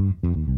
Mm-hmm.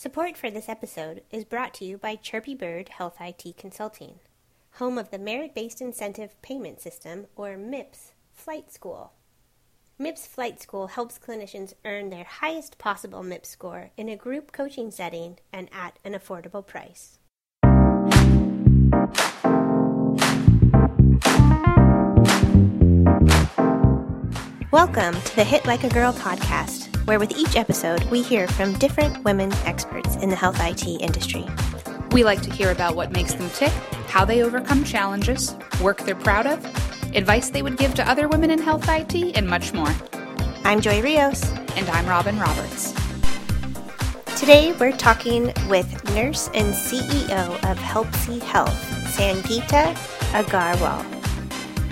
Support for this episode is brought to you by Chirpy Bird Health IT Consulting, home of the Merit Based Incentive Payment System, or MIPS, Flight School. MIPS Flight School helps clinicians earn their highest possible MIPS score in a group coaching setting and at an affordable price. Welcome to the Hit Like a Girl podcast, where with each episode we hear from different women experts in the health IT industry. We like to hear about what makes them tick, how they overcome challenges, work they're proud of, advice they would give to other women in health IT, and much more. I'm Joy Rios. And I'm Robin Roberts. Today we're talking with nurse and CEO of Helpsy Health, Sangeeta Agarwal.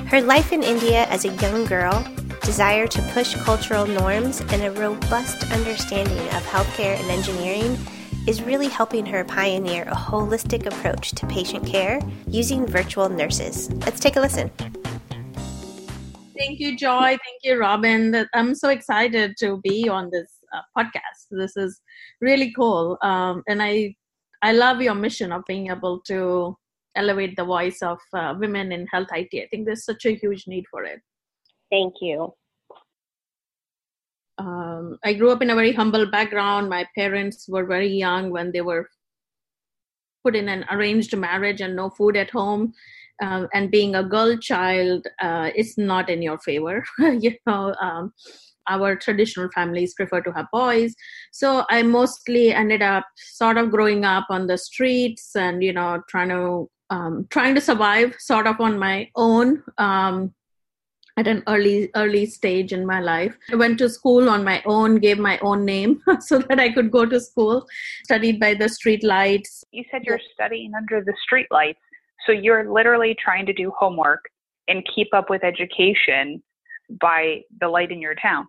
Her life in India as a young girl desire to push cultural norms, and a robust understanding of healthcare and engineering is really helping her pioneer a holistic approach to patient care using virtual nurses. Let's take a listen. Thank you, Joy. Thank you, Robin. I'm so excited to be on this uh, podcast. This is really cool, um, and I I love your mission of being able to elevate the voice of uh, women in health IT. I think there's such a huge need for it. Thank you. Um, I grew up in a very humble background. My parents were very young when they were put in an arranged marriage and no food at home. Um, and being a girl child uh, is not in your favor. you know, um, our traditional families prefer to have boys. So I mostly ended up sort of growing up on the streets and you know trying to um, trying to survive sort of on my own. Um, at an early early stage in my life. I went to school on my own gave my own name so that i could go to school. Studied by the street lights. You said you're studying under the street lights so you're literally trying to do homework and keep up with education by the light in your town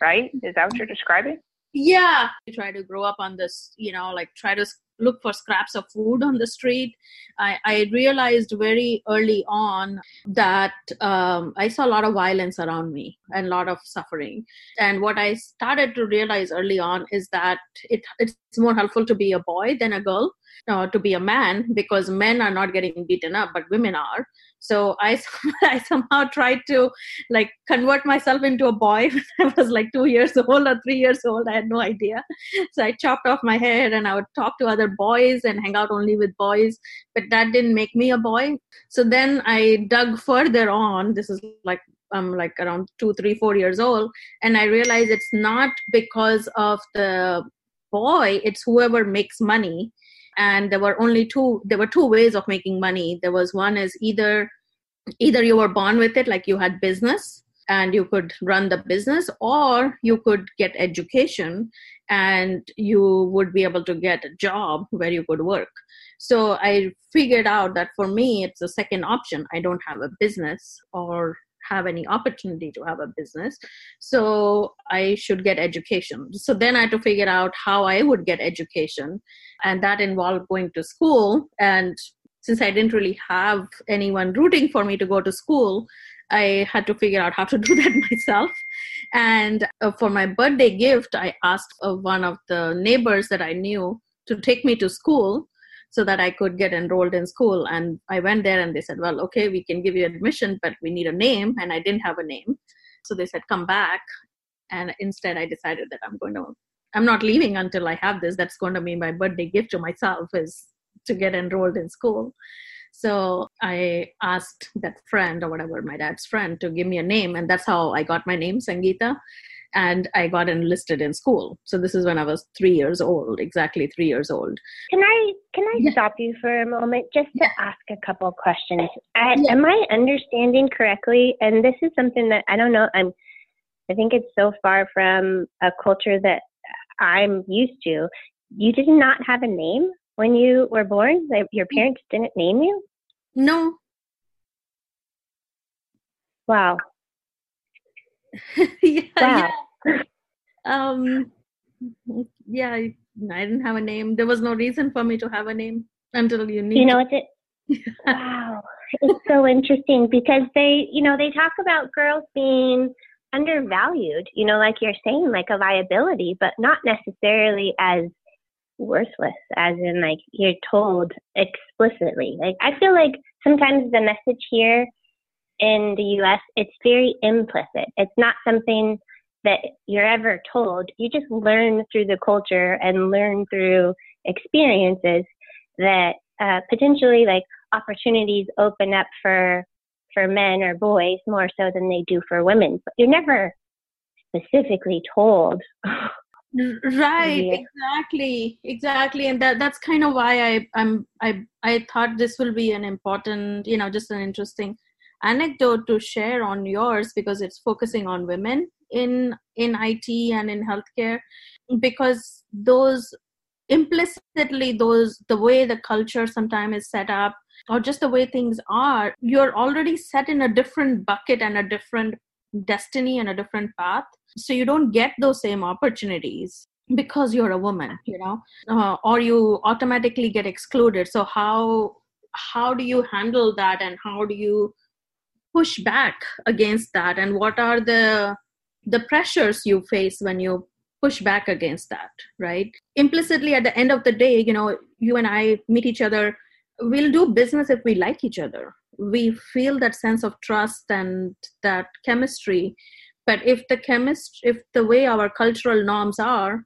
right? Is that what you're describing? Yeah. I try to grow up on this you know like try to look for scraps of food on the street. I, I realized very early on that um, I saw a lot of violence around me and a lot of suffering. And what I started to realize early on is that it, it's more helpful to be a boy than a girl, uh, to be a man, because men are not getting beaten up, but women are so i i somehow tried to like convert myself into a boy when i was like 2 years old or 3 years old. I had no idea. So i chopped off my hair and i would talk to other boys and hang out only with boys but that didn't make me a boy. So then i dug further on. This is like I'm like around two, three, four years old, and I realized it's not because of the boy; it's whoever makes money. And there were only two there were two ways of making money. There was one is either either you were born with it like you had business and you could run the business or you could get education and you would be able to get a job where you could work. So i figured out that for me it's a second option. I don't have a business or have any opportunity to have a business. So i should get education. So then i had to figure out how i would get education and that involved going to school and since i didn't really have anyone rooting for me to go to school i had to figure out how to do that myself and uh, for my birthday gift i asked uh, one of the neighbors that i knew to take me to school so that I could get enrolled in school. And I went there and they said, well, okay, we can give you admission, but we need a name. And I didn't have a name. So they said, come back. And instead, I decided that I'm going to, I'm not leaving until I have this. That's going to be my birthday gift to myself is to get enrolled in school. So I asked that friend or whatever, my dad's friend, to give me a name. And that's how I got my name, Sangeeta and I got enlisted in school. So this is when I was three years old, exactly three years old. Can I can I yeah. stop you for a moment just to ask a couple questions? I, yeah. Am I understanding correctly? And this is something that I don't know. I'm I think it's so far from a culture that I'm used to. You did not have a name when you were born. Your parents didn't name you. No. Wow. yeah, wow. yeah. Um, yeah, I, I didn't have a name. There was no reason for me to have a name until you knew. You know, it's it. wow, it's so interesting because they, you know, they talk about girls being undervalued. You know, like you're saying, like a liability, but not necessarily as worthless as in like you're told explicitly like i feel like sometimes the message here in the US, it's very implicit. It's not something that you're ever told. You just learn through the culture and learn through experiences that uh, potentially like opportunities open up for for men or boys more so than they do for women. But you're never specifically told. right exactly exactly and that that's kind of why i i'm i i thought this will be an important you know just an interesting anecdote to share on yours because it's focusing on women in in IT and in healthcare because those implicitly those the way the culture sometimes is set up or just the way things are you're already set in a different bucket and a different destiny and a different path so you don't get those same opportunities because you're a woman you know uh, or you automatically get excluded. So how how do you handle that and how do you push back against that? And what are the the pressures you face when you push back against that right? Implicitly at the end of the day you know you and i meet each other. We'll do business if we like each other. We feel that sense of trust and that chemistry but if the chemist if the way our cultural norms are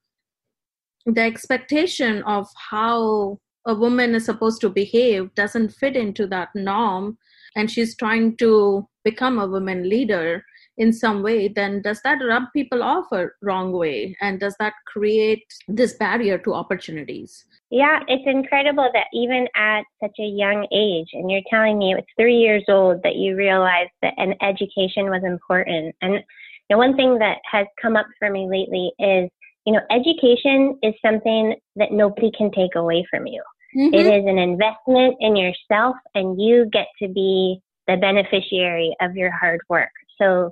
the expectation of how a woman is supposed to behave doesn't fit into that norm and she's trying to become a woman leader in some way then does that rub people off a wrong way? And does that create this barrier to opportunities? Yeah it's incredible that even at such a young age and you're telling me it's three years old that you realized that an education was important and the one thing that has come up for me lately is you know education is something that nobody can take away from you Mm-hmm. It is an investment in yourself, and you get to be the beneficiary of your hard work. So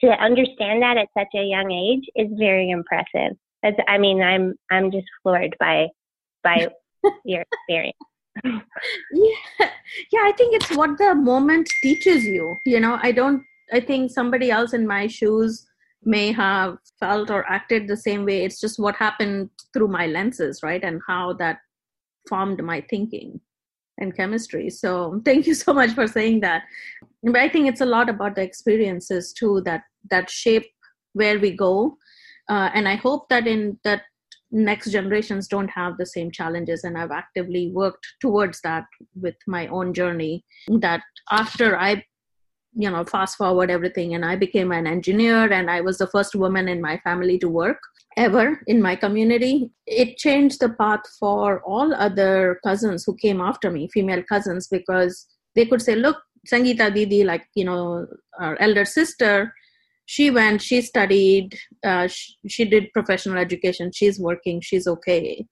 to understand that at such a young age is very impressive. As, I mean, I'm I'm just floored by by your experience. yeah, yeah. I think it's what the moment teaches you. You know, I don't. I think somebody else in my shoes may have felt or acted the same way. It's just what happened through my lenses, right? And how that formed my thinking and chemistry. So thank you so much for saying that. But I think it's a lot about the experiences too that that shape where we go. Uh, and I hope that in that next generations don't have the same challenges and i've actively worked towards that with my own journey that after i you know fast forward everything and i became an engineer and i was the first woman in my family to work ever in my community. It changed the path for all other cousins who came after me female cousins because they could say look sangeeta didi like you know our elder sister she went she studied uh, she, she did professional education she's working she's okay.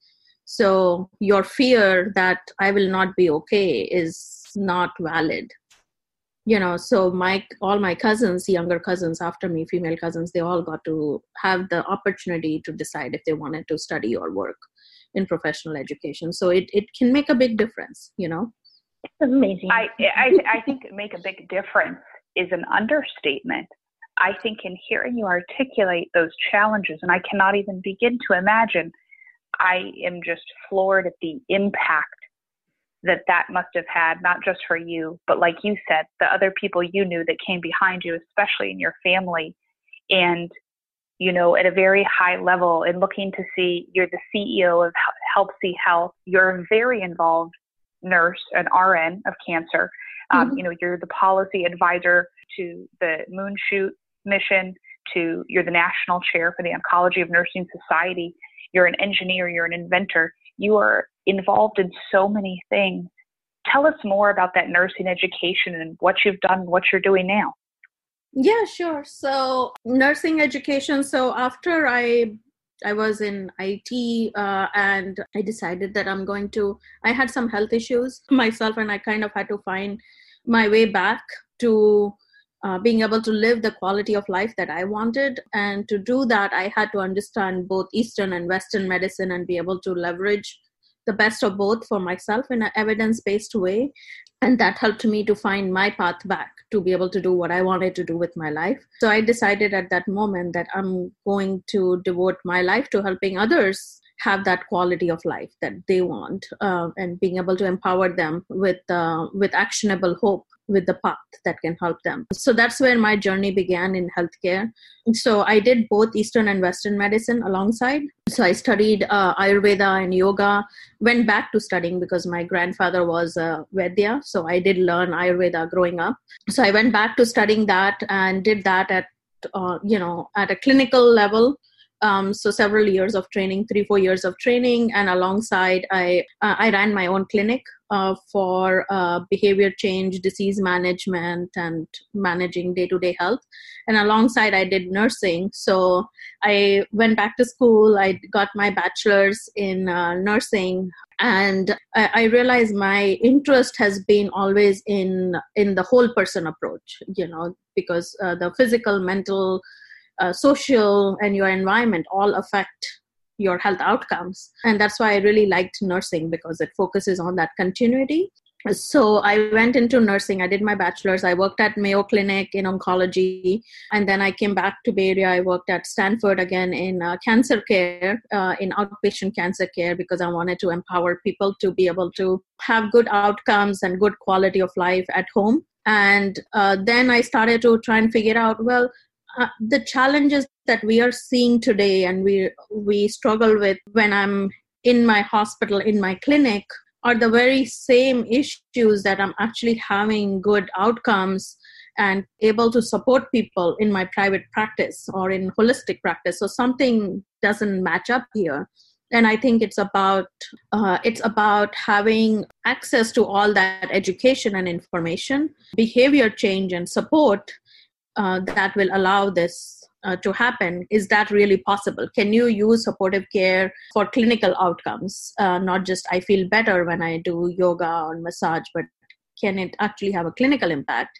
So your fear that i will not be okay is not valid you know so my all my cousins younger cousins after me female cousins they all got to have the opportunity to decide if they wanted to study or work in professional education. So it, it can make a big difference you know? Amazing. I, I i think make a big difference is an understatement. I think in hearing you articulate those challenges and i cannot even begin to imagine i am just floored at the impact that that must have had, not just for you, but like you said, the other people you knew that came behind you, especially in your family. And, you know, at a very high level, and looking to see you're the CEO of Help See Health, you're a very involved nurse, an RN of cancer. Um, mm-hmm. You know, you're the policy advisor to the Moonshot mission, to you're the national chair for the Oncology of Nursing Society. You're an engineer, you're an inventor. You are involved in so many things. Tell us more about that nursing education and what you've done, what you're doing now. Yeah, sure. So, nursing education. So, after I I was in IT uh, and I decided that I'm going to. I had some health issues myself, and I kind of had to find my way back to uh, being able to live the quality of life that I wanted. And to do that, I had to understand both Eastern and Western medicine and be able to leverage the best of both for myself in an evidence based way. And that helped me to find my path back to be able to do what I wanted to do with my life. So I decided at that moment that I'm going to devote my life to helping others have that quality of life that they want uh, and being able to empower them with uh, with actionable hope with the path that can help them. So that's where my journey began in healthcare. So I did both Eastern and Western medicine alongside. So I studied uh, Ayurveda and yoga, went back to studying because my grandfather was a Vaidya. So I did learn Ayurveda growing up. So I went back to studying that and did that at, uh, you know, at a clinical level. Um, so several years of training, three four years of training, and alongside I uh, I ran my own clinic uh, for uh, behavior change, disease management, and managing day to day health. And alongside, I did nursing. So I went back to school. I got my bachelor's in uh, nursing. And I, I realized my interest has been always in in the whole person approach, you know, because uh, the physical, mental, uh, social, and your environment all affect your health outcomes. And that's why I really liked nursing because it focuses on that continuity. So I went into nursing. I did my bachelor's. I worked at Mayo Clinic in oncology, and then I came back to Bay Area. I worked at Stanford again in uh, cancer care, uh, in outpatient cancer care, because I wanted to empower people to be able to have good outcomes and good quality of life at home. And uh, then I started to try and figure out, well, uh, the challenges that we are seeing today and we we struggle with when i'm in my hospital in my clinic are the very same issues that i'm actually having good outcomes and able to support people in my private practice or in holistic practice. So something doesn't match up here. And i think it's about uh, it's about having access to all that education and information behavior change and support uh, that will allow this uh, to happen? Is that really possible? Can you use supportive care for clinical outcomes? Uh, not just i feel better when i do yoga or massage but can it actually have a clinical impact?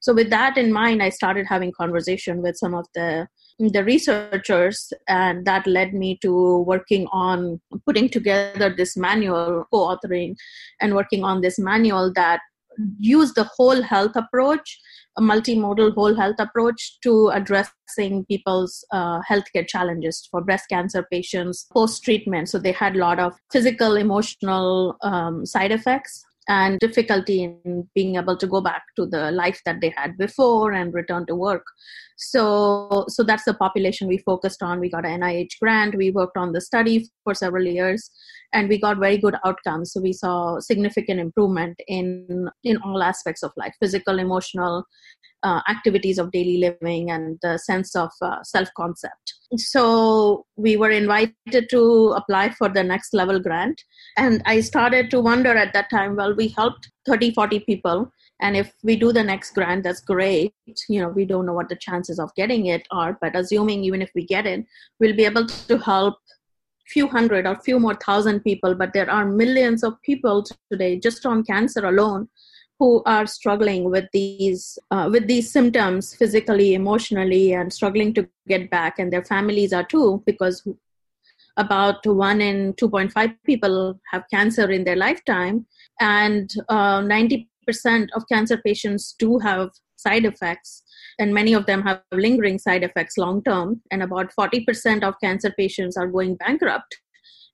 So with that in mind i started having conversation with some of the the researchers and that led me to working on putting together this manual co-authoring and working on this manual that use the whole health approach a multimodal whole health approach to addressing people's uh, healthcare challenges for breast cancer patients post treatment. So they had a lot of physical, emotional um, side effects and difficulty in being able to go back to the life that they had before and return to work so so that's the population we focused on. We got an nih grant. We worked on the study for several years and we got very good outcomes. So we saw significant improvement in in all aspects of life physical emotional uh, activities of daily living and the sense of uh, self concept so we were invited to apply for the next level grant and i started to wonder at that time well we helped 30 40 people and if we do the next grant that's great. You know we don't know what the chances of getting it are but assuming even if we get it we'll be able to help few hundred or few more thousand people but there are millions of people today just on cancer alone who are struggling with these uh, with these symptoms physically emotionally and struggling to get back and their families are too because about 1 in 2.5 people have cancer in their lifetime and uh, 90% of cancer patients do have side effects and many of them have lingering side effects long term and about 40% of cancer patients are going bankrupt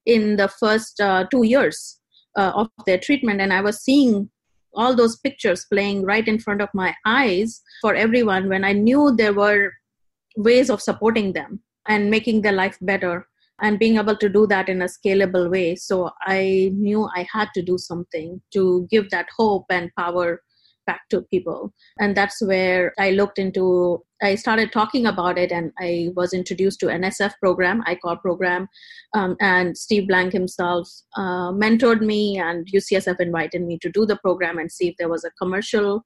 in the first uh, two years uh, of their treatment. And i was seeing all those pictures playing right in front of my eyes for everyone when i knew there were ways of supporting them and making their life better and being able to do that in a scalable way. So i knew i had to do something to give that hope and power back to people. And that's where i looked into i started talking about it and i was introduced to nsf program I-Corps program. Um, and steve blank himself uh, mentored me and ucsf invited me to do the program and see if there was a commercial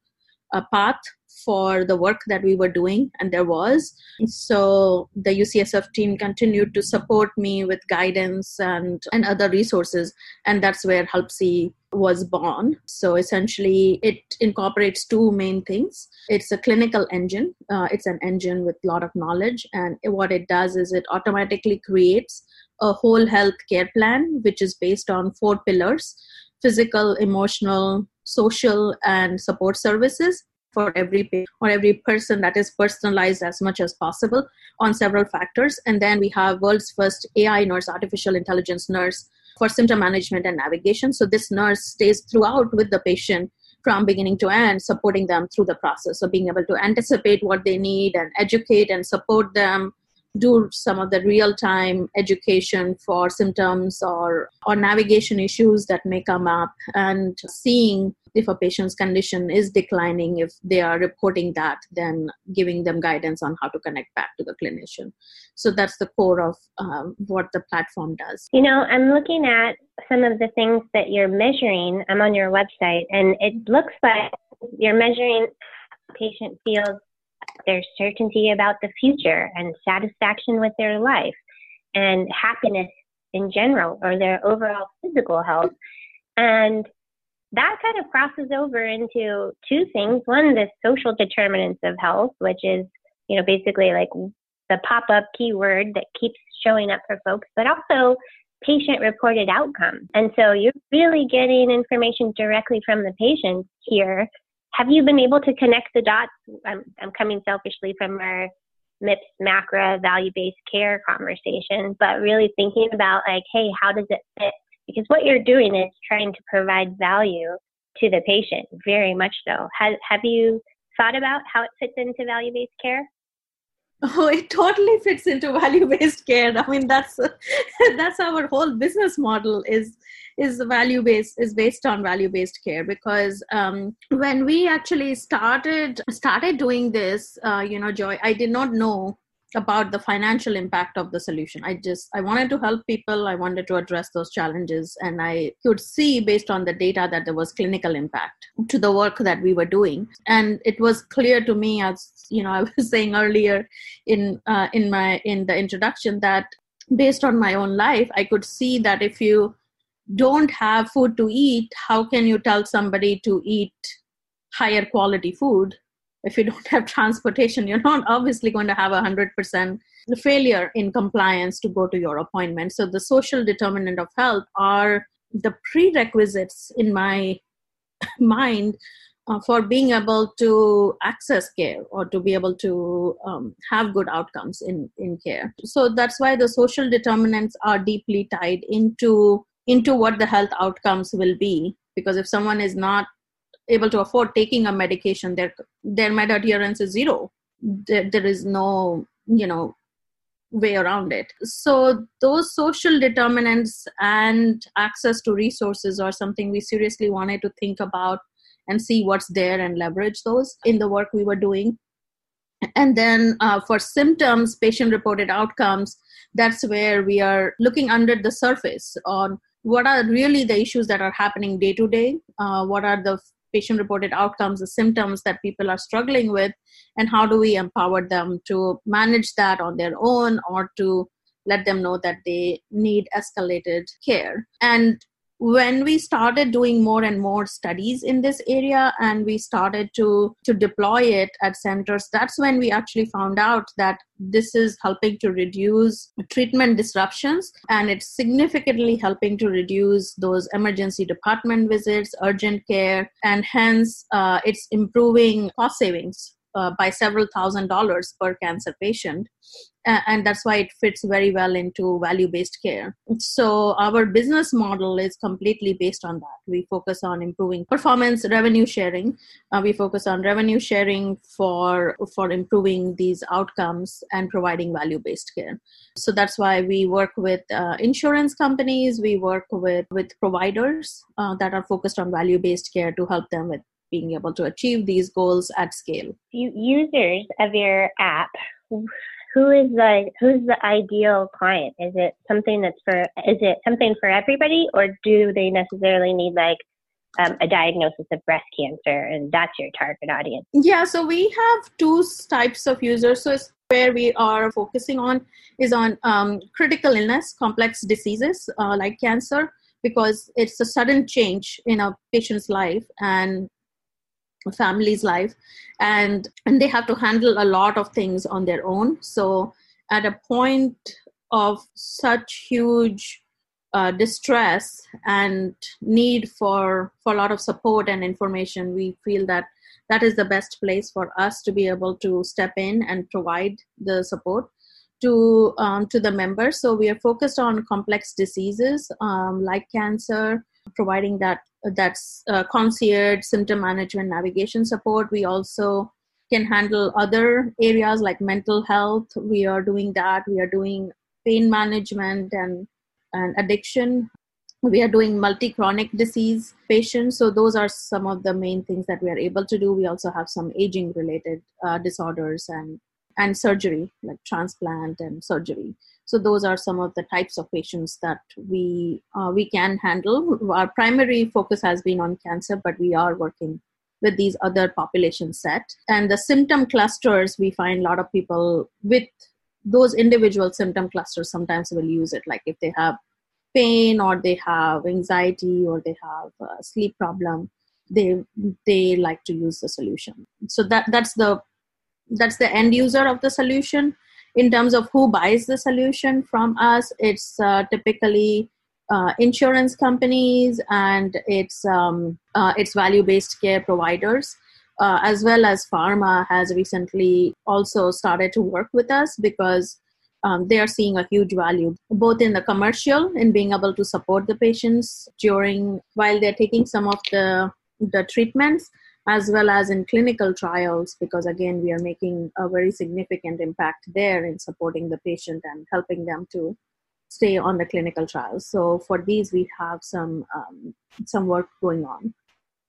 uh, path for the work that we were doing, and there was. So the UCSF team continued to support me with guidance and, and other resources, and that's where Helpsy was born. So essentially, it incorporates two main things. It's a clinical engine. Uh, it's an engine with a lot of knowledge, and what it does is it automatically creates a whole health care plan, which is based on four pillars: physical, emotional, social, and support services for every or every person that is personalized as much as possible on several factors. And then we have world's first ai nurse artificial intelligence nurse for symptom management and navigation. So this nurse stays throughout with the patient from beginning to end supporting them through the process. So being able to anticipate what they need and educate and support them do some of the real time education for symptoms or or navigation issues that may come up and seeing if a patient's condition is declining if they are reporting that then giving them guidance on how to connect back to the clinician. So that's the core of um, what the platform does. You know i'm looking at some of the things that you're measuring. I'm on your website and it looks like you're measuring patient feels their certainty about the future and satisfaction with their life and happiness in general or their overall physical health. And that kind of crosses over into two things. One, the social determinants of health, which is, you know, basically like the pop up keyword that keeps showing up for folks, but also patient reported outcomes. And so you're really getting information directly from the patients here have you been able to connect the dots? I'm, I'm coming selfishly from our MIPS MACRA value based care conversation, but really thinking about like, hey, how does it fit? Because what you're doing is trying to provide value to the patient, very much so. Have, have you thought about how it fits into value based care? Oh, it totally fits into value-based care. I mean, that's that's our whole business model is is value-based is based on value-based care because um, when we actually started started doing this, uh, you know, Joy, I did not know about the financial impact of the solution. I just i wanted to help people. I wanted to address those challenges. And i could see based on the data that there was clinical impact to the work that we were doing. And it was clear to me as you know i was saying earlier in uh, in my in the introduction that based on my own life i could see that if you don't have food to eat how can you tell somebody to eat higher quality food if you don't have transportation you're not obviously going to have a 100% failure in compliance to go to your appointment. So the social determinant of health are the prerequisites in my mind uh, for being able to access care or to be able to um, have good outcomes in, in care. So that's why the social determinants are deeply tied into into what the health outcomes will be. Because if someone is not able to afford taking a medication their their med adherence is zero. There, there is no you know way around it. So those social determinants and access to resources are something we seriously wanted to think about and see what's there and leverage those in the work we were doing. And then uh, for symptoms patient reported outcomes that's where we are looking under the surface on what are really the issues that are happening day to day uh, what are the patient reported outcomes, the symptoms that people are struggling with, and how do we empower them to manage that on their own or to let them know that they need escalated care. And when we started doing more and more studies in this area and we started to to deploy it at centers that's when we actually found out that this is helping to reduce treatment disruptions and it's significantly helping to reduce those emergency department visits urgent care and hence uh, it's improving cost savings uh, by several thousand dollars per cancer patient and that's why it fits very well into value based care. So our business model is completely based on that. We focus on improving performance revenue sharing. Uh, we focus on revenue sharing for for improving these outcomes and providing value based care. So that's why we work with uh, insurance companies. We work with with providers uh, that are focused on value based care to help them with being able to achieve these goals at scale. Users of your app who is the who's the ideal client? Is it something that's for is it something for everybody, or do they necessarily need like um, a diagnosis of breast cancer, and that's your target audience? Yeah, so we have two types of users. So where we are focusing on is on um, critical illness, complex diseases uh, like cancer, because it's a sudden change in a patient's life, and family's life. And and they have to handle a lot of things on their own. So at a point of such huge uh, distress and need for for a lot of support and information we feel that that is the best place for us to be able to step in and provide the support to um, to the members. So we are focused on complex diseases um, like cancer providing that that's uh, concierge symptom management navigation support. We also can handle other areas like mental health. We are doing that. We are doing pain management and and addiction. We are doing multi chronic disease patients. So those are some of the main things that we are able to do. We also have some aging related uh, disorders and and surgery like transplant and surgery so those are some of the types of patients that we uh, we can handle. Our primary focus has been on cancer, but we are working with these other population set. And the symptom clusters, we find a lot of people with those individual symptom clusters sometimes will use it. Like if they have pain or they have anxiety or they have sleep problem, they they like to use the solution. So that that's the that's the end user of the solution in terms of who buys the solution from us, it's uh, typically uh, insurance companies and it's um, uh, it's value based care providers. Uh, as well as pharma has recently also started to work with us because um, they are seeing a huge value both in the commercial in being able to support the patients during while they're taking some of the the treatments as well as in clinical trials, because again, we are making a very significant impact there in supporting the patient and helping them to stay on the clinical trials. So for these, we have some um, some work going on,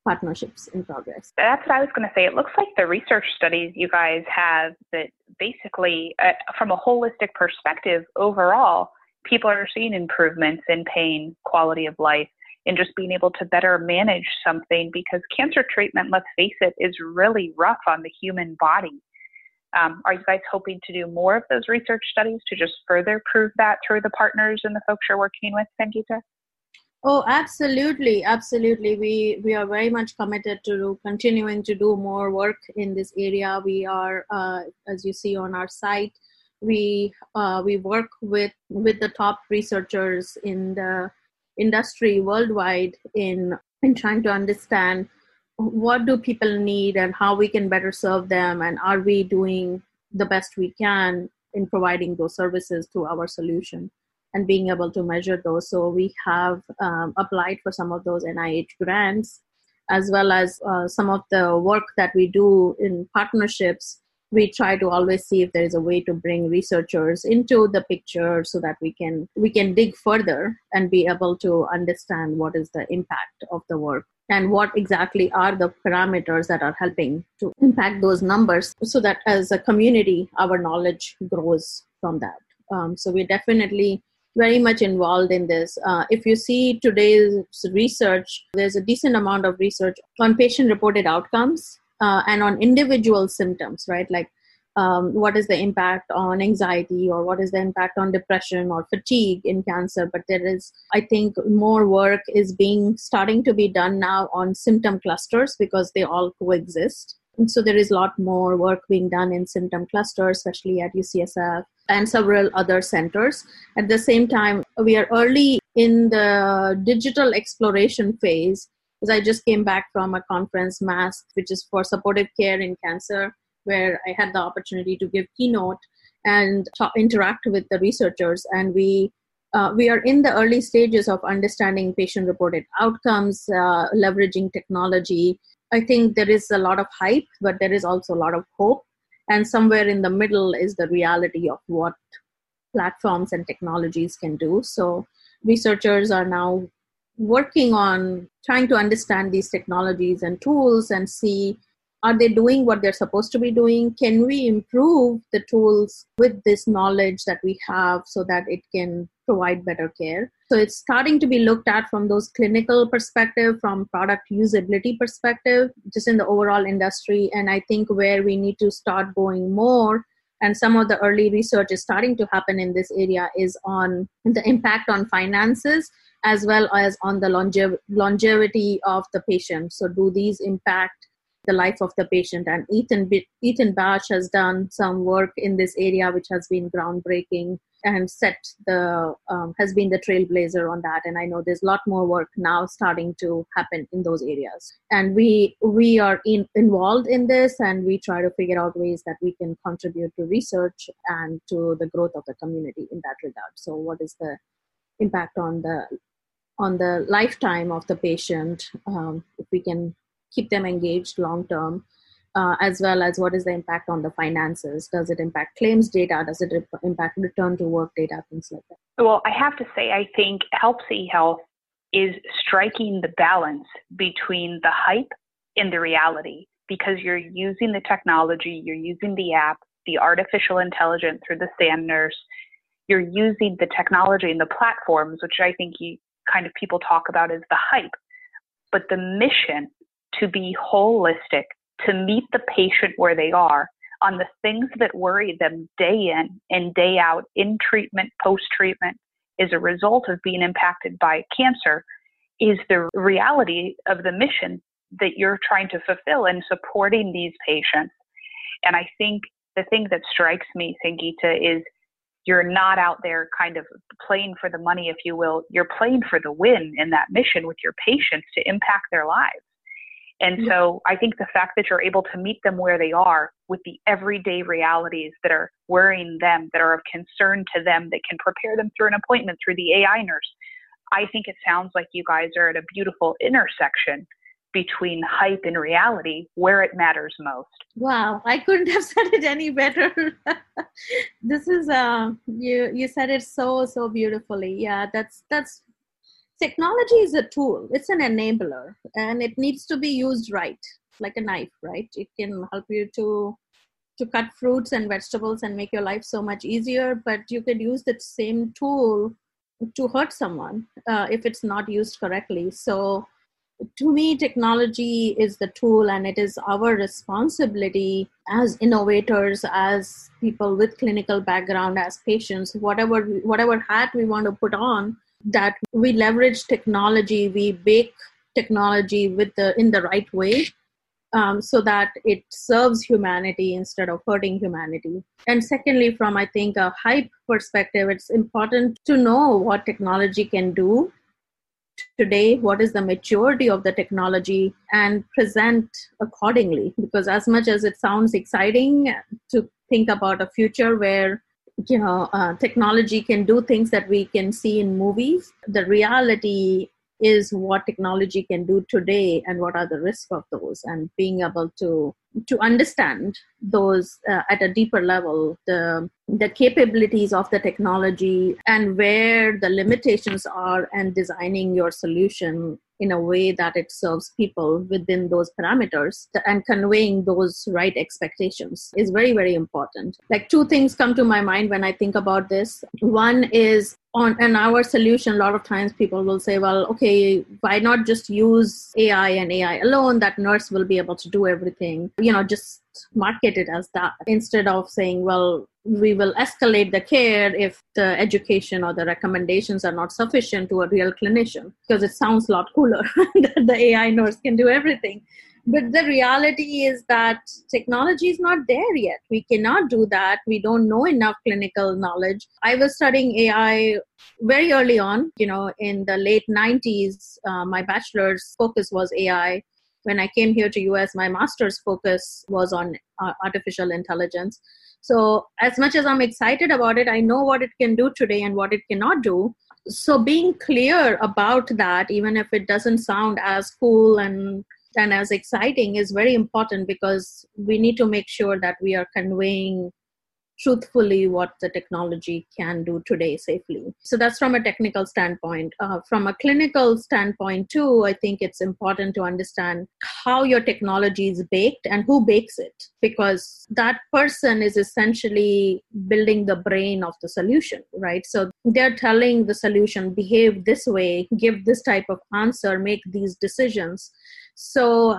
partnerships in progress. That's what I was going to say. It looks like the research studies you guys have that basically, uh, from a holistic perspective, overall, people are seeing improvements in pain, quality of life, and just being able to better manage something because cancer treatment, let's face it, is really rough on the human body. Um, are you guys hoping to do more of those research studies to just further prove that through the partners and the folks you're working with, Sangeeta? Oh, absolutely, absolutely. We we are very much committed to continuing to do more work in this area. We are, uh, as you see on our site, we uh, we work with with the top researchers in the industry worldwide in in trying to understand what do people need and how we can better serve them and are we doing the best we can in providing those services through our solution and being able to measure those. So we have um, applied for some of those nih grants as well as uh, some of the work that we do in partnerships we try to always see if there is a way to bring researchers into the picture so that we can we can dig further and be able to understand what is the impact of the work and what exactly are the parameters that are helping to impact those numbers so that as a community our knowledge grows from that um, so we're definitely very much involved in this. Uh, if you see today's research, there's a decent amount of research on patient reported outcomes uh, and on individual symptoms, right? Like um, what is the impact on anxiety or what is the impact on depression or fatigue in cancer? But there is i think more work is being starting to be done now on symptom clusters because they all coexist. And so there is a lot more work being done in symptom clusters especially at ucsf and several other centers. At the same time we are early in the digital exploration phase because I just came back from a conference, MASCC, which is for supportive care in cancer, where I had the opportunity to give keynote. and talk, interact with the researchers. And we uh, we are in the early stages of understanding patient reported outcomes uh, leveraging technology. I think there is a lot of hype but there is also a lot of hope. And somewhere in the middle is the reality of what platforms and technologies can do. So researchers are now working on trying to understand these technologies and tools and see are they doing what they're supposed to be doing? Can we improve the tools with this knowledge that we have so that it can provide better care? So it's starting to be looked at from those clinical perspective from product usability perspective just in the overall industry. And i think where we need to start going more and some of the early research is starting to happen in this area is on the impact on finances as well as on the longev- longevity of the patient so do these impact the life of the patient. And Ethan, Ethan Basch has done some work in this area, which has been groundbreaking and set the um, has been the trailblazer on that. And I know there's a lot more work now starting to happen in those areas. And we we are in, involved in this, and we try to figure out ways that we can contribute to research and to the growth of the community in that regard. So, what is the impact on the on the lifetime of the patient um, if we can keep them engaged long term uh, as well as what is the impact on the finances? Does it impact claims data? Does it impact return to work data things like that? Well i have to say i think Helpsy Health is striking the balance between the hype and the reality because you're using the technology you're using the app the artificial intelligence through the SAM nurse you're using the technology and the platforms which i think you kind of people talk about as the hype but the mission to be holistic, to meet the patient where they are on the things that worry them day in and day out in treatment, post treatment, as a result of being impacted by cancer, is the reality of the mission that you're trying to fulfill in supporting these patients. And I think the thing that strikes me, Sangeeta, is you're not out there kind of playing for the money, if you will. You're playing for the win in that mission with your patients to impact their lives. And so I think the fact that you're able to meet them where they are with the everyday realities that are worrying them, that are of concern to them, that can prepare them through an appointment through the AI nurse, I think it sounds like you guys are at a beautiful intersection between hype and reality where it matters most. Wow, I couldn't have said it any better. this is uh you you said it so so beautifully. Yeah, that's that's technology is a tool it's an enabler and it needs to be used right like a knife right it can help you to to cut fruits and vegetables and make your life so much easier but you could use that same tool to hurt someone uh, if it's not used correctly so to me technology is the tool and it is our responsibility as innovators as people with clinical background as patients whatever whatever hat we want to put on that we leverage technology, we bake technology with the in the right way um, so that it serves humanity instead of hurting humanity. And secondly, from I think a hype perspective, it's important to know what technology can do today, what is the maturity of the technology, and present accordingly. Because as much as it sounds exciting to think about a future where you know uh, technology can do things that we can see in movies the reality is what technology can do today and what are the risks of those and being able to to understand those uh, at a deeper level the the capabilities of the technology and where the limitations are and designing your solution in a way that it serves people within those parameters and conveying those right expectations is very very important. Like two things come to my mind when i think about this. One is on an our solution a lot of times people will say well okay why not just use ai and ai alone? That nurse will be able to do everything. You know just market it as that instead of saying well we will escalate the care if the education or the recommendations are not sufficient to a real clinician. Because it sounds a lot cooler that the ai nurse can do everything but the reality is that technology is not there yet. We cannot do that. We don't know enough clinical knowledge. I was studying ai very early on you know in the late 90s uh, my bachelor's focus was ai when i came here to us my master's focus was on uh, artificial intelligence. So as much as i'm excited about it i know what it can do today and what it cannot do. So being clear about that even if it doesn't sound as cool and and as exciting is very important because we need to make sure that we are conveying truthfully what the technology can do today safely. So that's from a technical standpoint. Uh, from a clinical standpoint, too, I think it's important to understand how your technology is baked and who bakes it, because that person is essentially building the brain of the solution, right? So they're telling the solution, behave this way, give this type of answer, make these decisions. So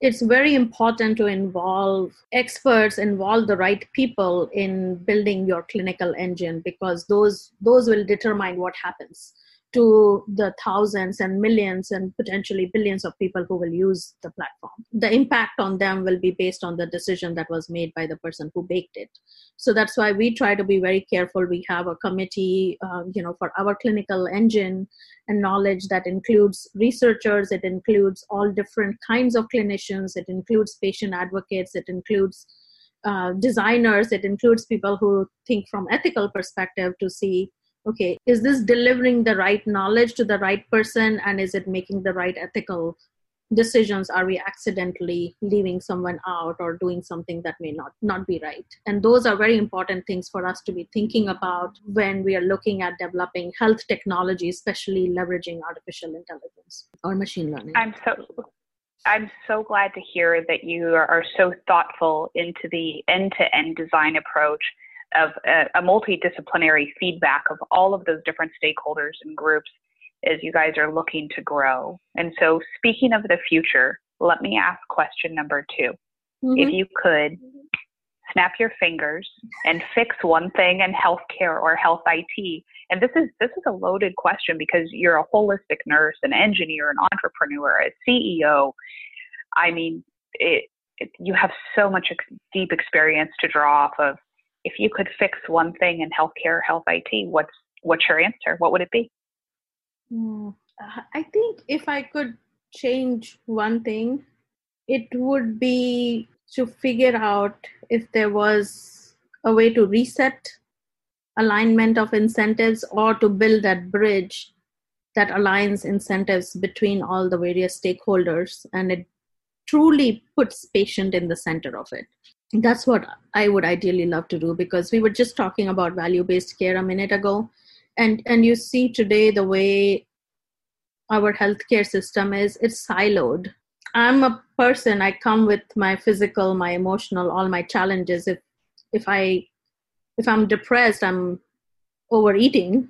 it's very important to involve experts involve the right people in building your clinical engine because those those will determine what happens to the thousands and millions and potentially billions of people who will use the platform. The impact on them will be based on the decision that was made by the person who baked it. So that's why we try to be very careful. We have a committee, uh, you know, for our clinical engine and knowledge that includes researchers, it includes all different kinds of clinicians, it includes patient advocates, it includes uh, designers, it includes people who think from ethical perspective to see okay is this delivering the right knowledge to the right person and is it making the right ethical decisions? Are we accidentally leaving someone out or doing something that may not not be right? And those are very important things for us to be thinking about when we are looking at developing health technology especially leveraging artificial intelligence or machine learning. I'm so i'm so glad to hear that you are so thoughtful into the end-to-end design approach of a, a multidisciplinary feedback of all of those different stakeholders and groups as you guys are looking to grow. And so, speaking of the future, let me ask question number 2 mm-hmm. If you could snap your fingers and fix one thing in healthcare or health IT, and this is this is a loaded question because you're a holistic nurse, an engineer, an entrepreneur, a CEO. I mean, it, it, you have so much ex- deep experience to draw off of if you could fix one thing in healthcare, health IT, what's what's your answer? What would it be? Mm, I think if I could change one thing, it would be to figure out if there was a way to reset alignment of incentives or to build that bridge that aligns incentives between all the various stakeholders and it truly puts patient in the center of it that's what I would ideally love to do because we were just talking about value based care a minute ago. And, and you see today the way our healthcare system is, it's siloed. I'm a person, I come with my physical, my emotional, all my challenges. If, if I, if I'm depressed, I'm overeating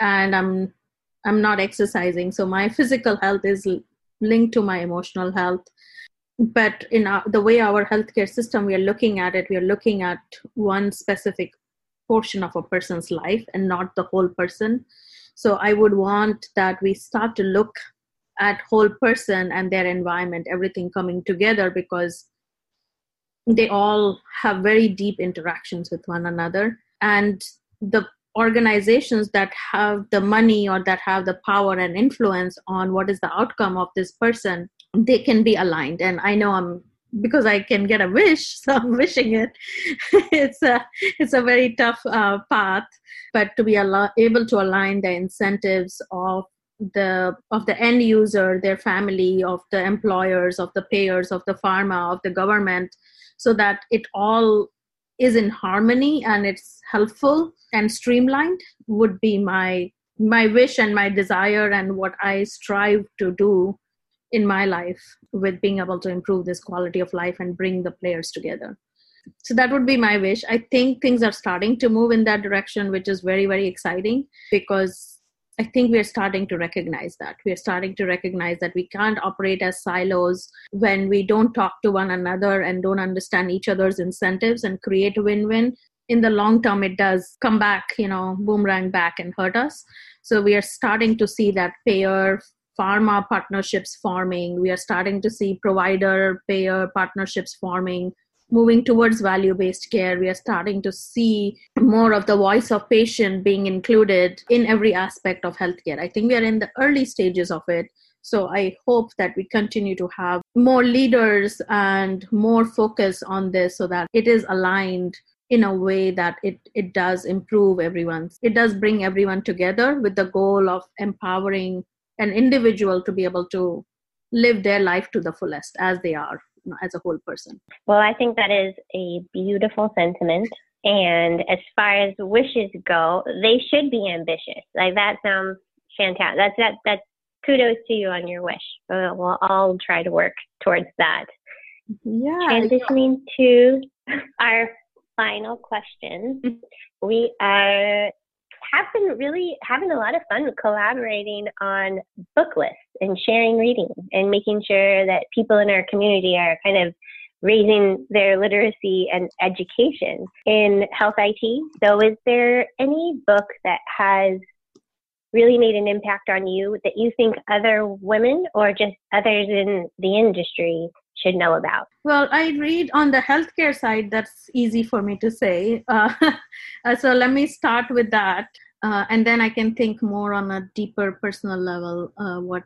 and I'm, I'm not exercising. So my physical health is linked to my emotional health but in our, the way our healthcare system we are looking at it we are looking at one specific portion of a person's life and not the whole person. So i would want that we start to look at whole person and their environment everything coming together because they all have very deep interactions with one another. And the organizations that have the money or that have the power and influence on what is the outcome of this person they can be aligned. And i know i'm because i can get a wish so i'm wishing it. It's a it's a very tough uh, path. But to be al- able to align the incentives of the of the end user their family of the employers of the payers of the pharma of the government so that it all is in harmony and it's helpful and streamlined would be my my wish and my desire and what i strive to do in my life with being able to improve this quality of life and bring the players together. So that would be my wish. I think things are starting to move in that direction which is very very exciting because i think we're starting to recognize that. We're starting to recognize that we can't operate as silos when we don't talk to one another and don't understand each other's incentives and create a win-win. In the long term it does come back you know boomerang back and hurt us. So we are starting to see that payer pharma partnerships forming. We are starting to see provider payer partnerships forming. Moving towards value based care, we are starting to see more of the voice of patient being included in every aspect of healthcare. I think we are in the early stages of it, so i hope that we continue to have more leaders and more focus on this so that it is aligned in a way that it, it does improve everyone's it does bring everyone together with the goal of empowering an individual to be able to live their life to the fullest as they are as a whole person. Well i think that is a beautiful sentiment. And as far as wishes go they should be ambitious. Like that sounds fantastic. That's that that's kudos to you on your wish. Uh, we'll all try to work towards that. Yeah. Transitioning to our final question. We uh, have been really having a lot of fun collaborating on book lists and sharing reading and making sure that people in our community are kind of raising their literacy and education in health IT. So, is there any book that has really made an impact on you that you think other women or just others in the industry should know about? Well, I read on the healthcare side, that's easy for me to say. Uh, uh, so let me start with that. Uh, and then I can think more on a deeper personal level uh, what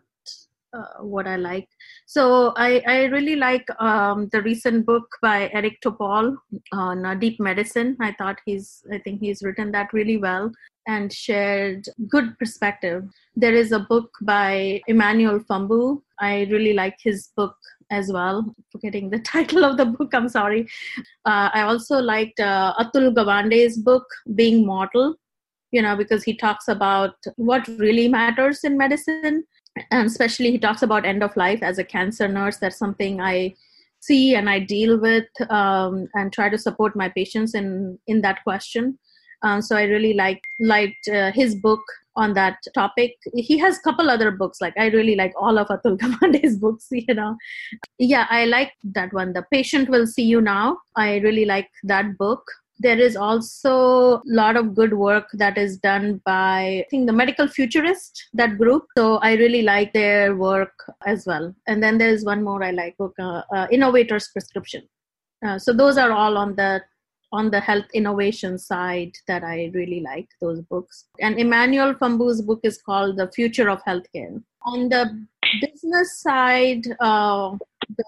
uh, what I like. So I, I really like um, the recent book by Eric Topol on uh, deep medicine. I thought he's I think he's written that really well and shared good perspective. There is a book by Emmanuel Fombu. I really like his book as well. Forgetting the title of the book, I'm sorry. Uh, I also liked uh, Atul Gawande's book, Being Mortal, you know, because he talks about what really matters in medicine. And especially, he talks about end of life as a cancer nurse. That's something I see and I deal with um, and try to support my patients in, in that question. Um, so I really like liked uh, his book on that topic. He has a couple other books. Like I really like all of Atul Gawande's books. You know, yeah, I like that one. The patient will see you now. I really like that book. There is also a lot of good work that is done by I think the Medical Futurist that group. So I really like their work as well. And then there's one more I like book, uh, uh, Innovators Prescription. Uh, so those are all on the on the health innovation side that I really like those books. And Emmanuel Fombu's book is called The Future of Healthcare. On the business side, uh, the,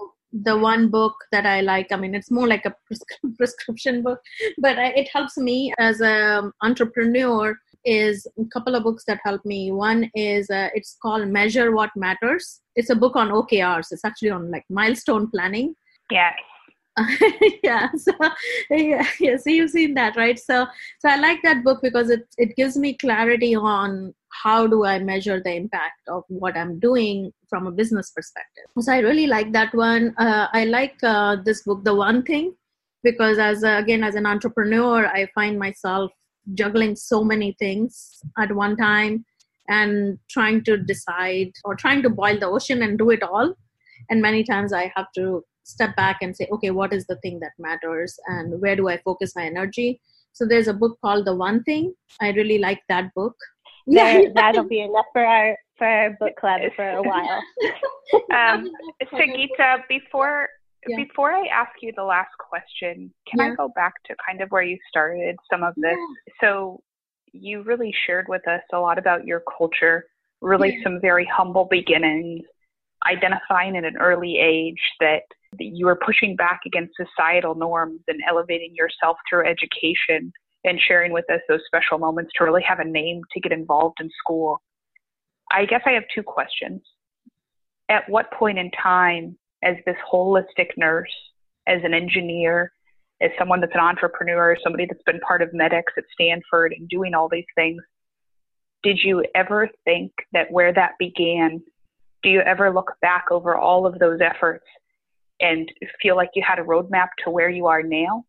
the one book that I like, I mean, it's more like a prescription book, but it helps me as an entrepreneur is a couple of books that help me. One is uh, it's called Measure What Matters. It's a book on OKRs. It's actually on like milestone planning. Yeah. yeah so yeah, yeah so you've seen that right? So so i like that book because it it gives me clarity on how do i measure the impact of what i'm doing from a business perspective. So i really like that one. Uh, i like uh, this book the one thing because as a, again as an entrepreneur i find myself juggling so many things at one time and trying to decide or trying to boil the ocean and do it all. And many times i have to step back and say okay what is the thing that matters and where do i focus my energy? So there's a book called the one thing. I really like that book. Yeah. that'll be enough for our for our book club for a while. Um Sangeeta, before yeah. before i ask you the last question can yeah. i go back to kind of where you started some of this? Yeah. so you really shared with us a lot about your culture really some very humble beginnings identifying at an early age that you are pushing back against societal norms and elevating yourself through education and sharing with us those special moments to really have a name to get involved in school. I guess I have two questions. At what point in time, as this holistic nurse, as an engineer, as someone that's an entrepreneur, somebody that's been part of MedX at Stanford and doing all these things, did you ever think that where that began, do you ever look back over all of those efforts and feel like you had a roadmap to where you are now?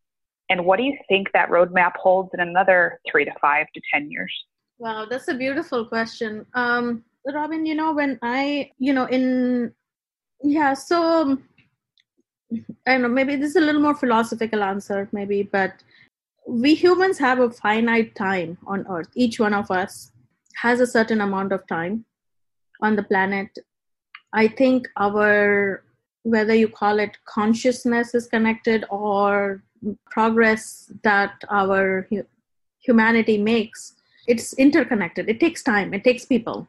And what do you think that roadmap holds in another three to five to 10 years? Wow, that's a beautiful question. Um, Robin, you know, when I, you know, in, yeah, so I don't know, maybe this is a little more philosophical answer, maybe, but we humans have a finite time on Earth. Each one of us has a certain amount of time on the planet. I think our whether you call it consciousness is connected or progress that our humanity makes it's interconnected. It takes time. It takes people.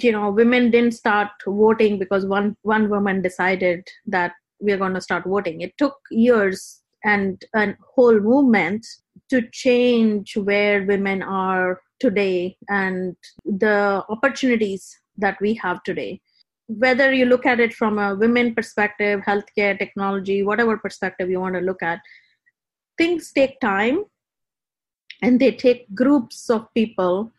You know women didn't start voting because one one woman decided that we're going to start voting. It took years and a whole movement to change where women are today and the opportunities that we have today whether you look at it from a women perspective healthcare technology whatever perspective you want to look at things take time and they take groups of people.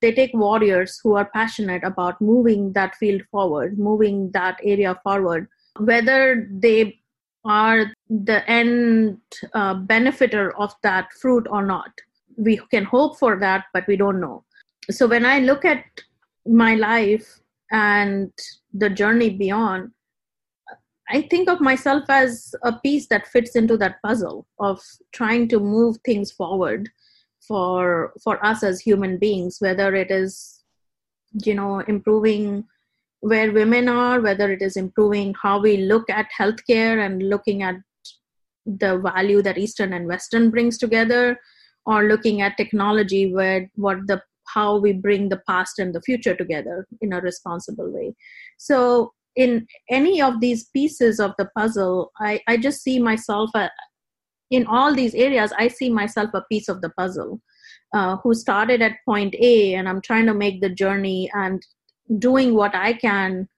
They take warriors who are passionate about moving that field forward moving that area forward. Whether they are the end uh, benefiter of that fruit or not we can hope for that but we don't know. So when i look at my life and the journey beyond i think of myself as a piece that fits into that puzzle of trying to move things forward for for us as human beings whether it is you know improving where women are whether it is improving how we look at healthcare and looking at the value that eastern and western brings together or looking at technology where what the how we bring the past and the future together in a responsible way. So in any of these pieces of the puzzle i, I just see myself uh, in all these areas i see myself a piece of the puzzle uh, who started at point a and i'm trying to make the journey and doing what i can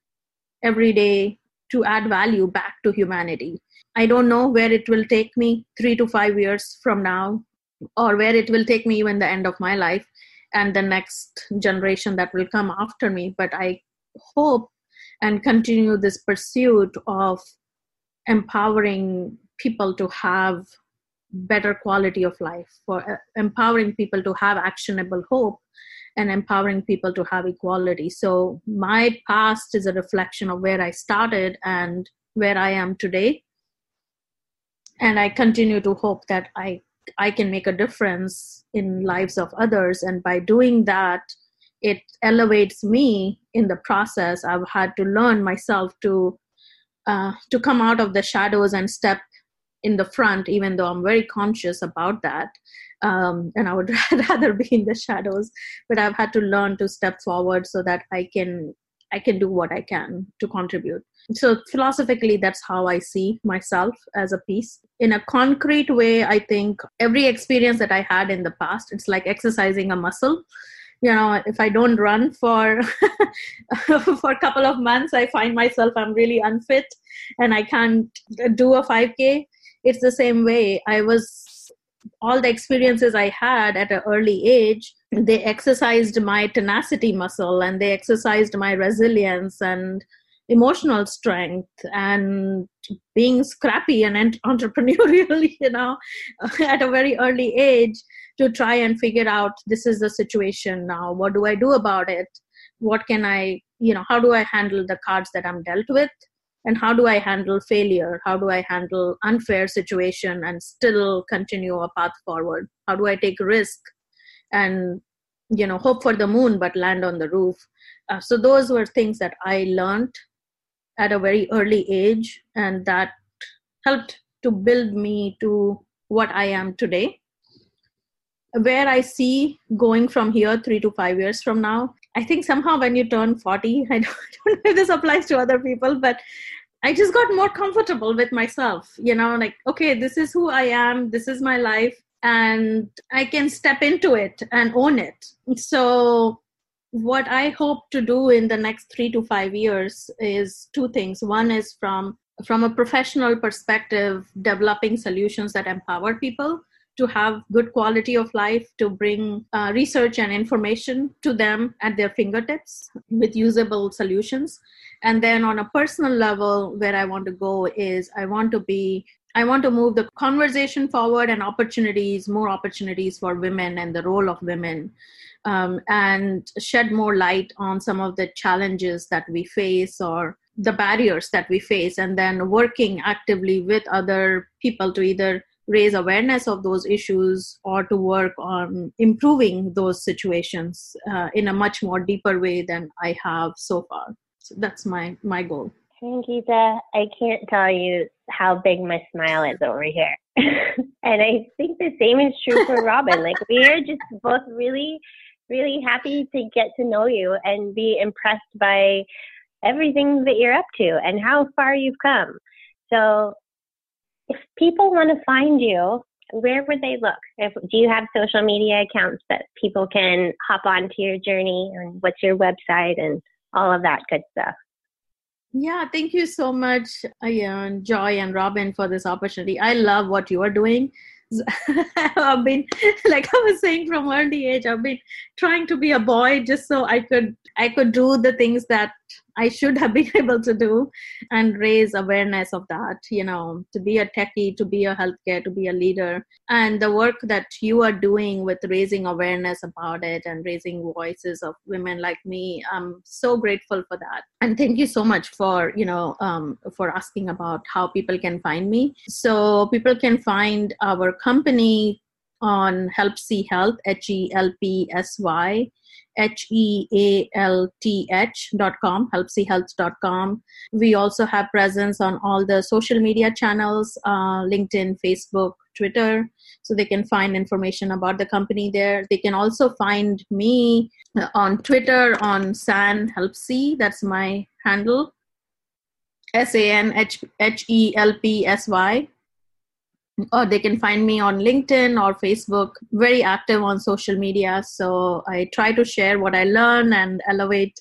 every day to add value back to humanity. I don't know where it will take me 3 to 5 years from now or where it will take me even the end of my life and the next generation that will come after me but i hope and continue this pursuit of empowering people to have better quality of life for uh, empowering people to have actionable hope and empowering people to have equality. So my past is a reflection of where i started and where i am today. And i continue to hope that i I can make a difference in lives of others. And by doing that, it elevates me in the process. I've had to learn myself to uh, to come out of the shadows and step in the front, even though I'm very conscious about that. Um, and I would rather be in the shadows, but I've had to learn to step forward so that I can I can do what I can to contribute. So, philosophically, that's how I see myself as a piece. In a concrete way, I think every experience that I had in the past, it's like exercising a muscle. You know, if I don't run for for a couple of months, I find myself I'm really unfit and I can't do a 5K. It's the same way. I was all the experiences I had at an early age they exercised my tenacity muscle and they exercised my resilience and emotional strength and being scrappy and entrepreneurial you know at a very early age to try and figure out this is the situation now. What do i do about it? What can i you know how do i handle the cards that i'm dealt with and how do i handle failure? How do i handle unfair situation and still continue a path forward? How do i take risk and you know hope for the moon but land on the roof? Uh, so those were things that i learned at a very early age and that helped to build me to what i am today. Where i see going from here 3 to 5 years from now i think somehow when you turn 40 i don't, I don't know if this applies to other people but i just got more comfortable with myself you know like okay this is who i am this is my life and i can step into it and own it so what I hope to do in the next three to five years is two things. One is from from a professional perspective, developing solutions that empower people to have good quality of life, to bring uh, research and information to them at their fingertips with usable solutions. And then on a personal level, where I want to go is I want to be I want to move the conversation forward and opportunities, more opportunities for women and the role of women um, and shed more light on some of the challenges that we face or the barriers that we face, and then working actively with other people to either raise awareness of those issues or to work on improving those situations uh, in a much more deeper way than I have so far. So that's my my goal. Geeta, I can't tell you how big my smile is over here. and I think the same is true for Robin. Like we are just both really really happy to get to know you and be impressed by everything that you're up to and how far you've come. So, if people want to find you, where would they look? If, do you have social media accounts that people can hop onto your journey and what's your website and all of that good stuff? Yeah, thank you so much, Ayan, Joy, and Robin for this opportunity. I love what you are doing. I've been, like I was saying from early age, I've been trying to be a boy just so I could I could do the things that I should have been able to do and raise awareness of that, you know, to be a techie, to be a healthcare, to be a leader. And the work that you are doing with raising awareness about it and raising voices of women like me, I'm so grateful for that. And thank you so much for, you know, um, for asking about how people can find me. So people can find our company on Help Helpsy Health, H E L P S Y H-E-A-L-T-H dot com, dot com. We also have presence on all the social media channels, uh, LinkedIn, Facebook, Twitter, so they can find information about the company there. They can also find me on Twitter on San Helpsy. That's my handle. S A N H H E L P S Y or they can find me on linkedin or facebook. Very active on social media. So i try to share what i learn and elevate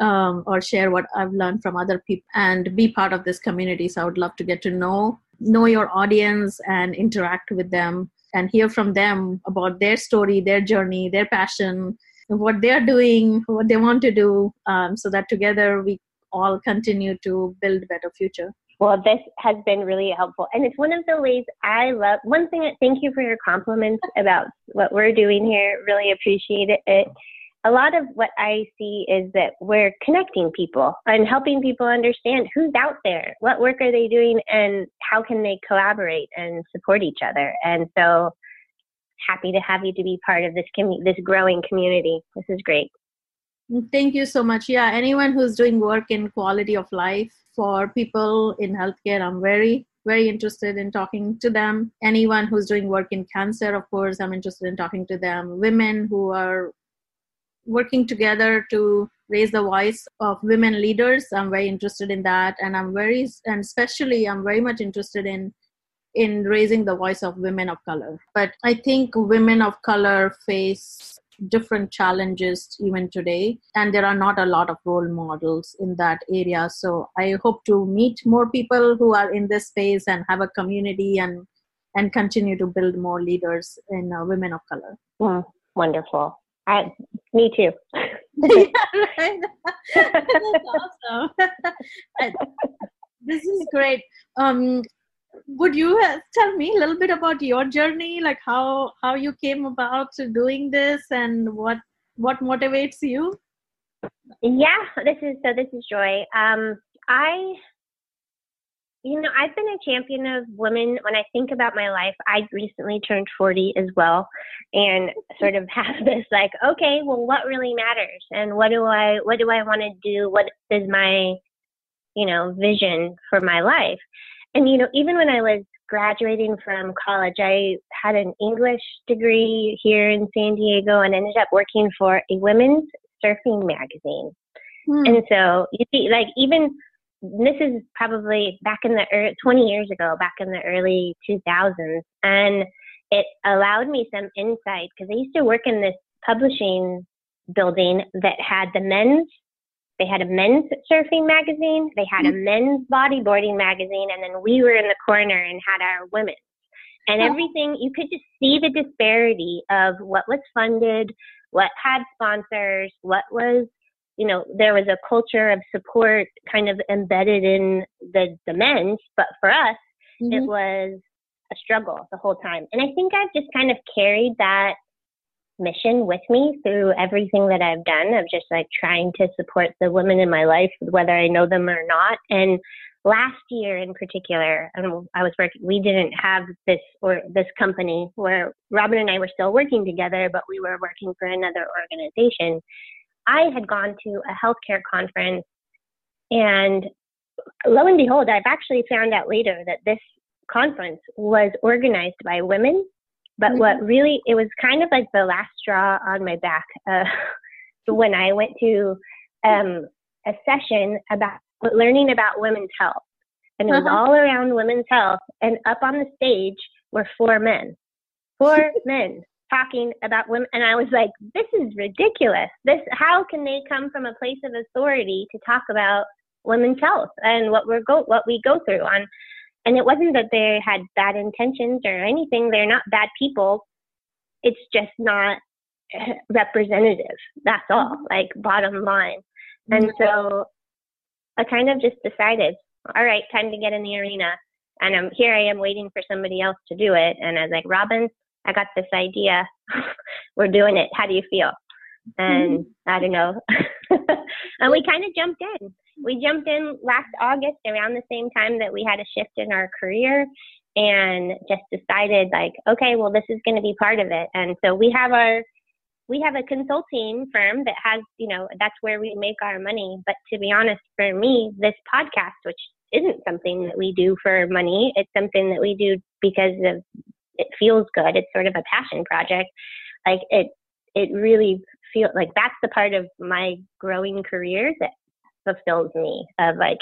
um, or share what i've learned from other people and be part of this community. So i would love to get to know know your audience and interact with them and hear from them about their story their journey their passion what they're doing what they want to do um, so that together we all continue to build better future well, this has been really helpful. And it's one of the ways I love. One thing, that, thank you for your compliments about what we're doing here. Really appreciate it. A lot of what I see is that we're connecting people and helping people understand who's out there, what work are they doing, and how can they collaborate and support each other. And so happy to have you to be part of this com- this growing community. This is great. Thank you so much. Yeah, anyone who's doing work in quality of life for people in healthcare. I'm very, very interested in talking to them. Anyone who's doing work in cancer, of course, I'm interested in talking to them. Women who are working together to raise the voice of women leaders, I'm very interested in that. And I'm very, and especially, I'm very much interested in in raising the voice of women of color. But I think women of color face different challenges even today and there are not a lot of role models in that area. So i hope to meet more people who are in this space and have a community and and continue to build more leaders in uh, women of color. Mm, wonderful. I, me too. Yeah, awesome. this is great. Um, would you tell me a little bit about your journey like how how you came about doing this and what what motivates you? Yeah this is so this is joy. Um i you know i've been a champion of women. When i think about my life i recently turned 40 as well and sort of have this like okay well what really matters? And what do i what do i want to do? What is my you know vision for my life and you know, even when I was graduating from college, I had an English degree here in San Diego and ended up working for a women's surfing magazine. Hmm. And so you see, like even this is probably back in the early, 20 years ago, back in the early 2000s, and it allowed me some insight because I used to work in this publishing building that had the men's they had a men's surfing magazine, they had a mm-hmm. men's bodyboarding magazine, and then we were in the corner and had our women's. And everything, you could just see the disparity of what was funded, what had sponsors, what was, you know, there was a culture of support kind of embedded in the, the men's, but for us, mm-hmm. it was a struggle the whole time. And I think I've just kind of carried that mission with me through everything that I've done of just like trying to support the women in my life, whether I know them or not. And last year in particular, and I was working, we didn't have this or this company where Robin and I were still working together, but we were working for another organization. I had gone to a healthcare conference and lo and behold, I've actually found out later that this conference was organized by women But mm-hmm. what really, it was kind of like the last straw on my back uh, when I went to um, a session about learning about women's health. And it was uh-huh. all around women's health. And up on the stage were four men, four men talking about women. And I was like, this is ridiculous. This, how can they come from a place of authority to talk about women's health and what we're go, what we go through on and it wasn't that they had bad intentions or anything. They're not bad people. It's just not representative. That's all, mm-hmm. like bottom line. And mm-hmm. so I kind of just decided, all right, time to get in the arena. And I'm here I am waiting for somebody else to do it. And I was like, Robin, I got this idea. We're doing it. How do you feel? And mm-hmm. I don't know. and we kind of jumped in we jumped in last August around the same time that we had a shift in our career and just decided like, okay, well, this is going to be part of it. And so we have our, we have a consulting firm that has, you know, that's where we make our money. But to be honest, for me, this podcast, which isn't something that we do for money, it's something that we do because of it feels good. It's sort of a passion project. Like it, it really feel like that's the part of my growing career that fulfills me of like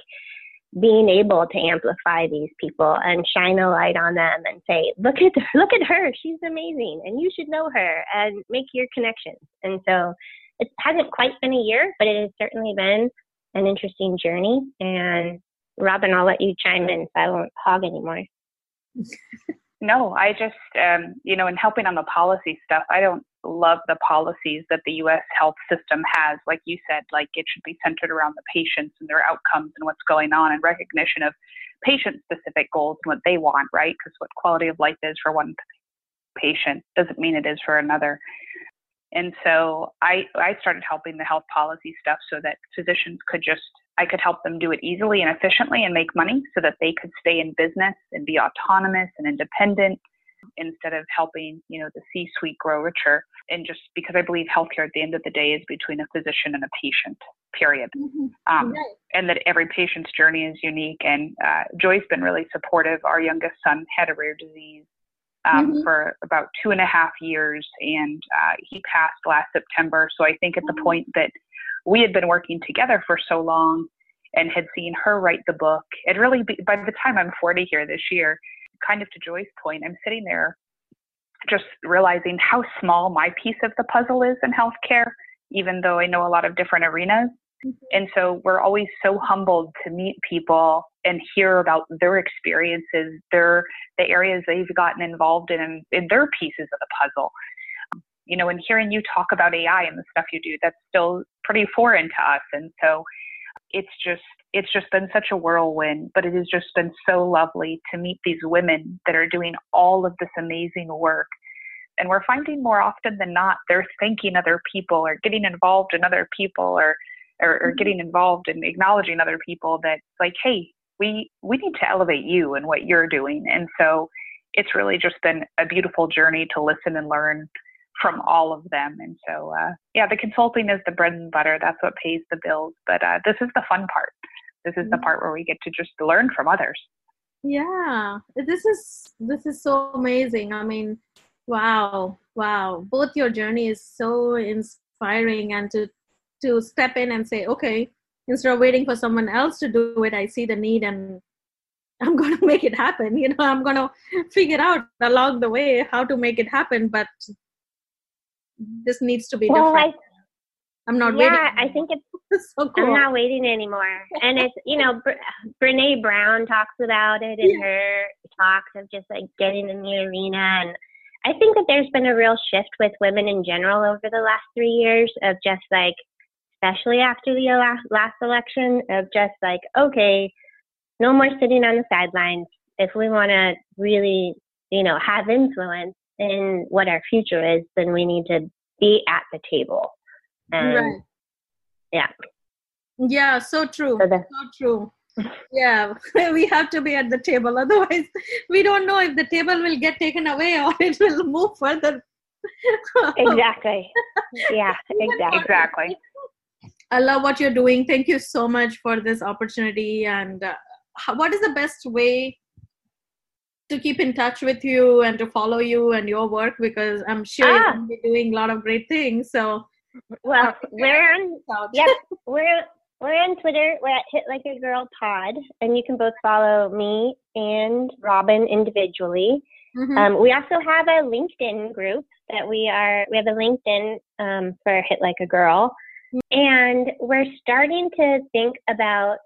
being able to amplify these people and shine a light on them and say, look at look at her, she's amazing, and you should know her and make your connections. And so it hasn't quite been a year, but it has certainly been an interesting journey. And Robin, I'll let you chime in so I won't hog anymore. no, I just um, you know, in helping on the policy stuff, I don't love the policies that the US health system has. Like you said, like it should be centered around the patients and their outcomes and what's going on and recognition of patient specific goals and what they want, right? Because what quality of life is for one patient doesn't mean it is for another. And so I, I started helping the health policy stuff so that physicians could just, I could help them do it easily and efficiently and make money so that they could stay in business and be autonomous and independent instead of helping, you know, the C-suite grow richer. And just because I believe healthcare at the end of the day is between a physician and a patient, period. Mm-hmm. Um, right. And that every patient's journey is unique. And uh, Joy's been really supportive. Our youngest son had a rare disease um, mm-hmm. for about two and a half years, and uh, he passed last September. So I think at the mm-hmm. point that we had been working together for so long and had seen her write the book, it really, be, by the time I'm 40 here this year, kind of to Joy's point, I'm sitting there just realizing how small my piece of the puzzle is in healthcare, even though I know a lot of different arenas. Mm-hmm. And so we're always so humbled to meet people and hear about their experiences, their the areas they've gotten involved in, in their pieces of the puzzle. You know, and hearing you talk about AI and the stuff you do, that's still pretty foreign to us. And so it's just it's just been such a whirlwind, but it has just been so lovely to meet these women that are doing all of this amazing work. And we're finding more often than not, they're thanking other people or getting involved in other people or, or, or mm-hmm. getting involved in acknowledging other people that like, hey, we, we need to elevate you and what you're doing. And so it's really just been a beautiful journey to listen and learn from all of them. And so, uh, yeah, the consulting is the bread and butter. That's what pays the bills. But uh, this is the fun part. This is the mm-hmm. part where we get to just learn from others. Yeah, this is this is so amazing. I mean, wow, wow. Both your journey is so inspiring, and to to step in and say, okay, instead of waiting for someone else to do it, I see the need and I'm going to make it happen. You know, I'm going to figure out along the way how to make it happen, but this needs to be well, different. I, I'm not yeah, waiting. I think it's so cool. I'm not waiting anymore. and it's, you know, Brene Brown talks about it in yeah. her talks of just like getting in the arena. And I think that there's been a real shift with women in general over the last three years of just like, especially after the last, last election, of just like, okay, no more sitting on the sidelines. If we want to really, you know, have influence in what our future is, then we need to be at the table and right. Yeah. Yeah, so true. So, the, so true. yeah, we have to be at the table. Otherwise, we don't know if the table will get taken away or it will move further. exactly. Yeah, exactly. Exactly. I love what you're doing. Thank you so much for this opportunity. And uh, what is the best way to keep in touch with you and to follow you and your work because I'm sure Ah. you're be doing a lot of great things. So, Well, we're on. Yep, we're we're on Twitter. We're at Hit Like a Girl Pod, and you can both follow me and Robin individually. Mhm. Um, we also have a LinkedIn group that we are. We have a LinkedIn um, for Hit Like a Girl, and we're starting to think about.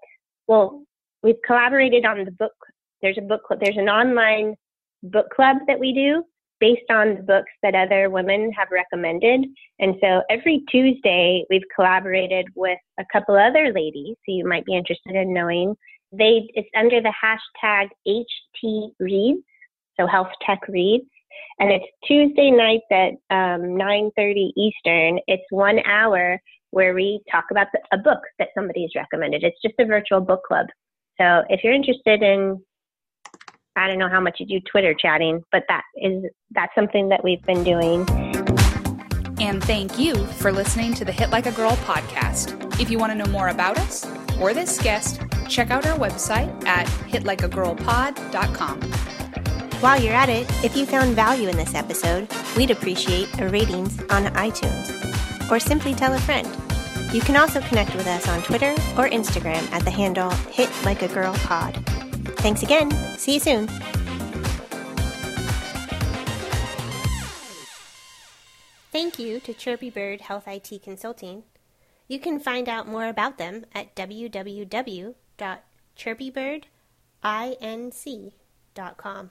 Well, we've collaborated on the book. There's a book. There's an online book club that we do based on the books that other women have recommended. And so every Tuesday, we've collaborated with a couple other ladies who you might be interested in knowing. They it's under the hashtag HT Reads, so Health Tech Reads, and it's Tuesday nights at um, 9:30 Eastern. It's one hour where we talk about the, a book that somebody has recommended. It's just a virtual book club. So if you're interested in I don't know how much you do Twitter chatting, but that is that's something that we've been doing. And thank you for listening to the Hit Like a Girl podcast. If you want to know more about us or this guest, check out our website at hitlikeagirlpod.com. While you're at it, if you found value in this episode, we'd appreciate a ratings on iTunes. Or simply tell a friend. You can also connect with us on Twitter or Instagram at the handle Hit Like a Girl Pod. Thanks again. See you soon. Thank you to Chirpy Bird Health IT Consulting. You can find out more about them at www.chirpybirdinc.com.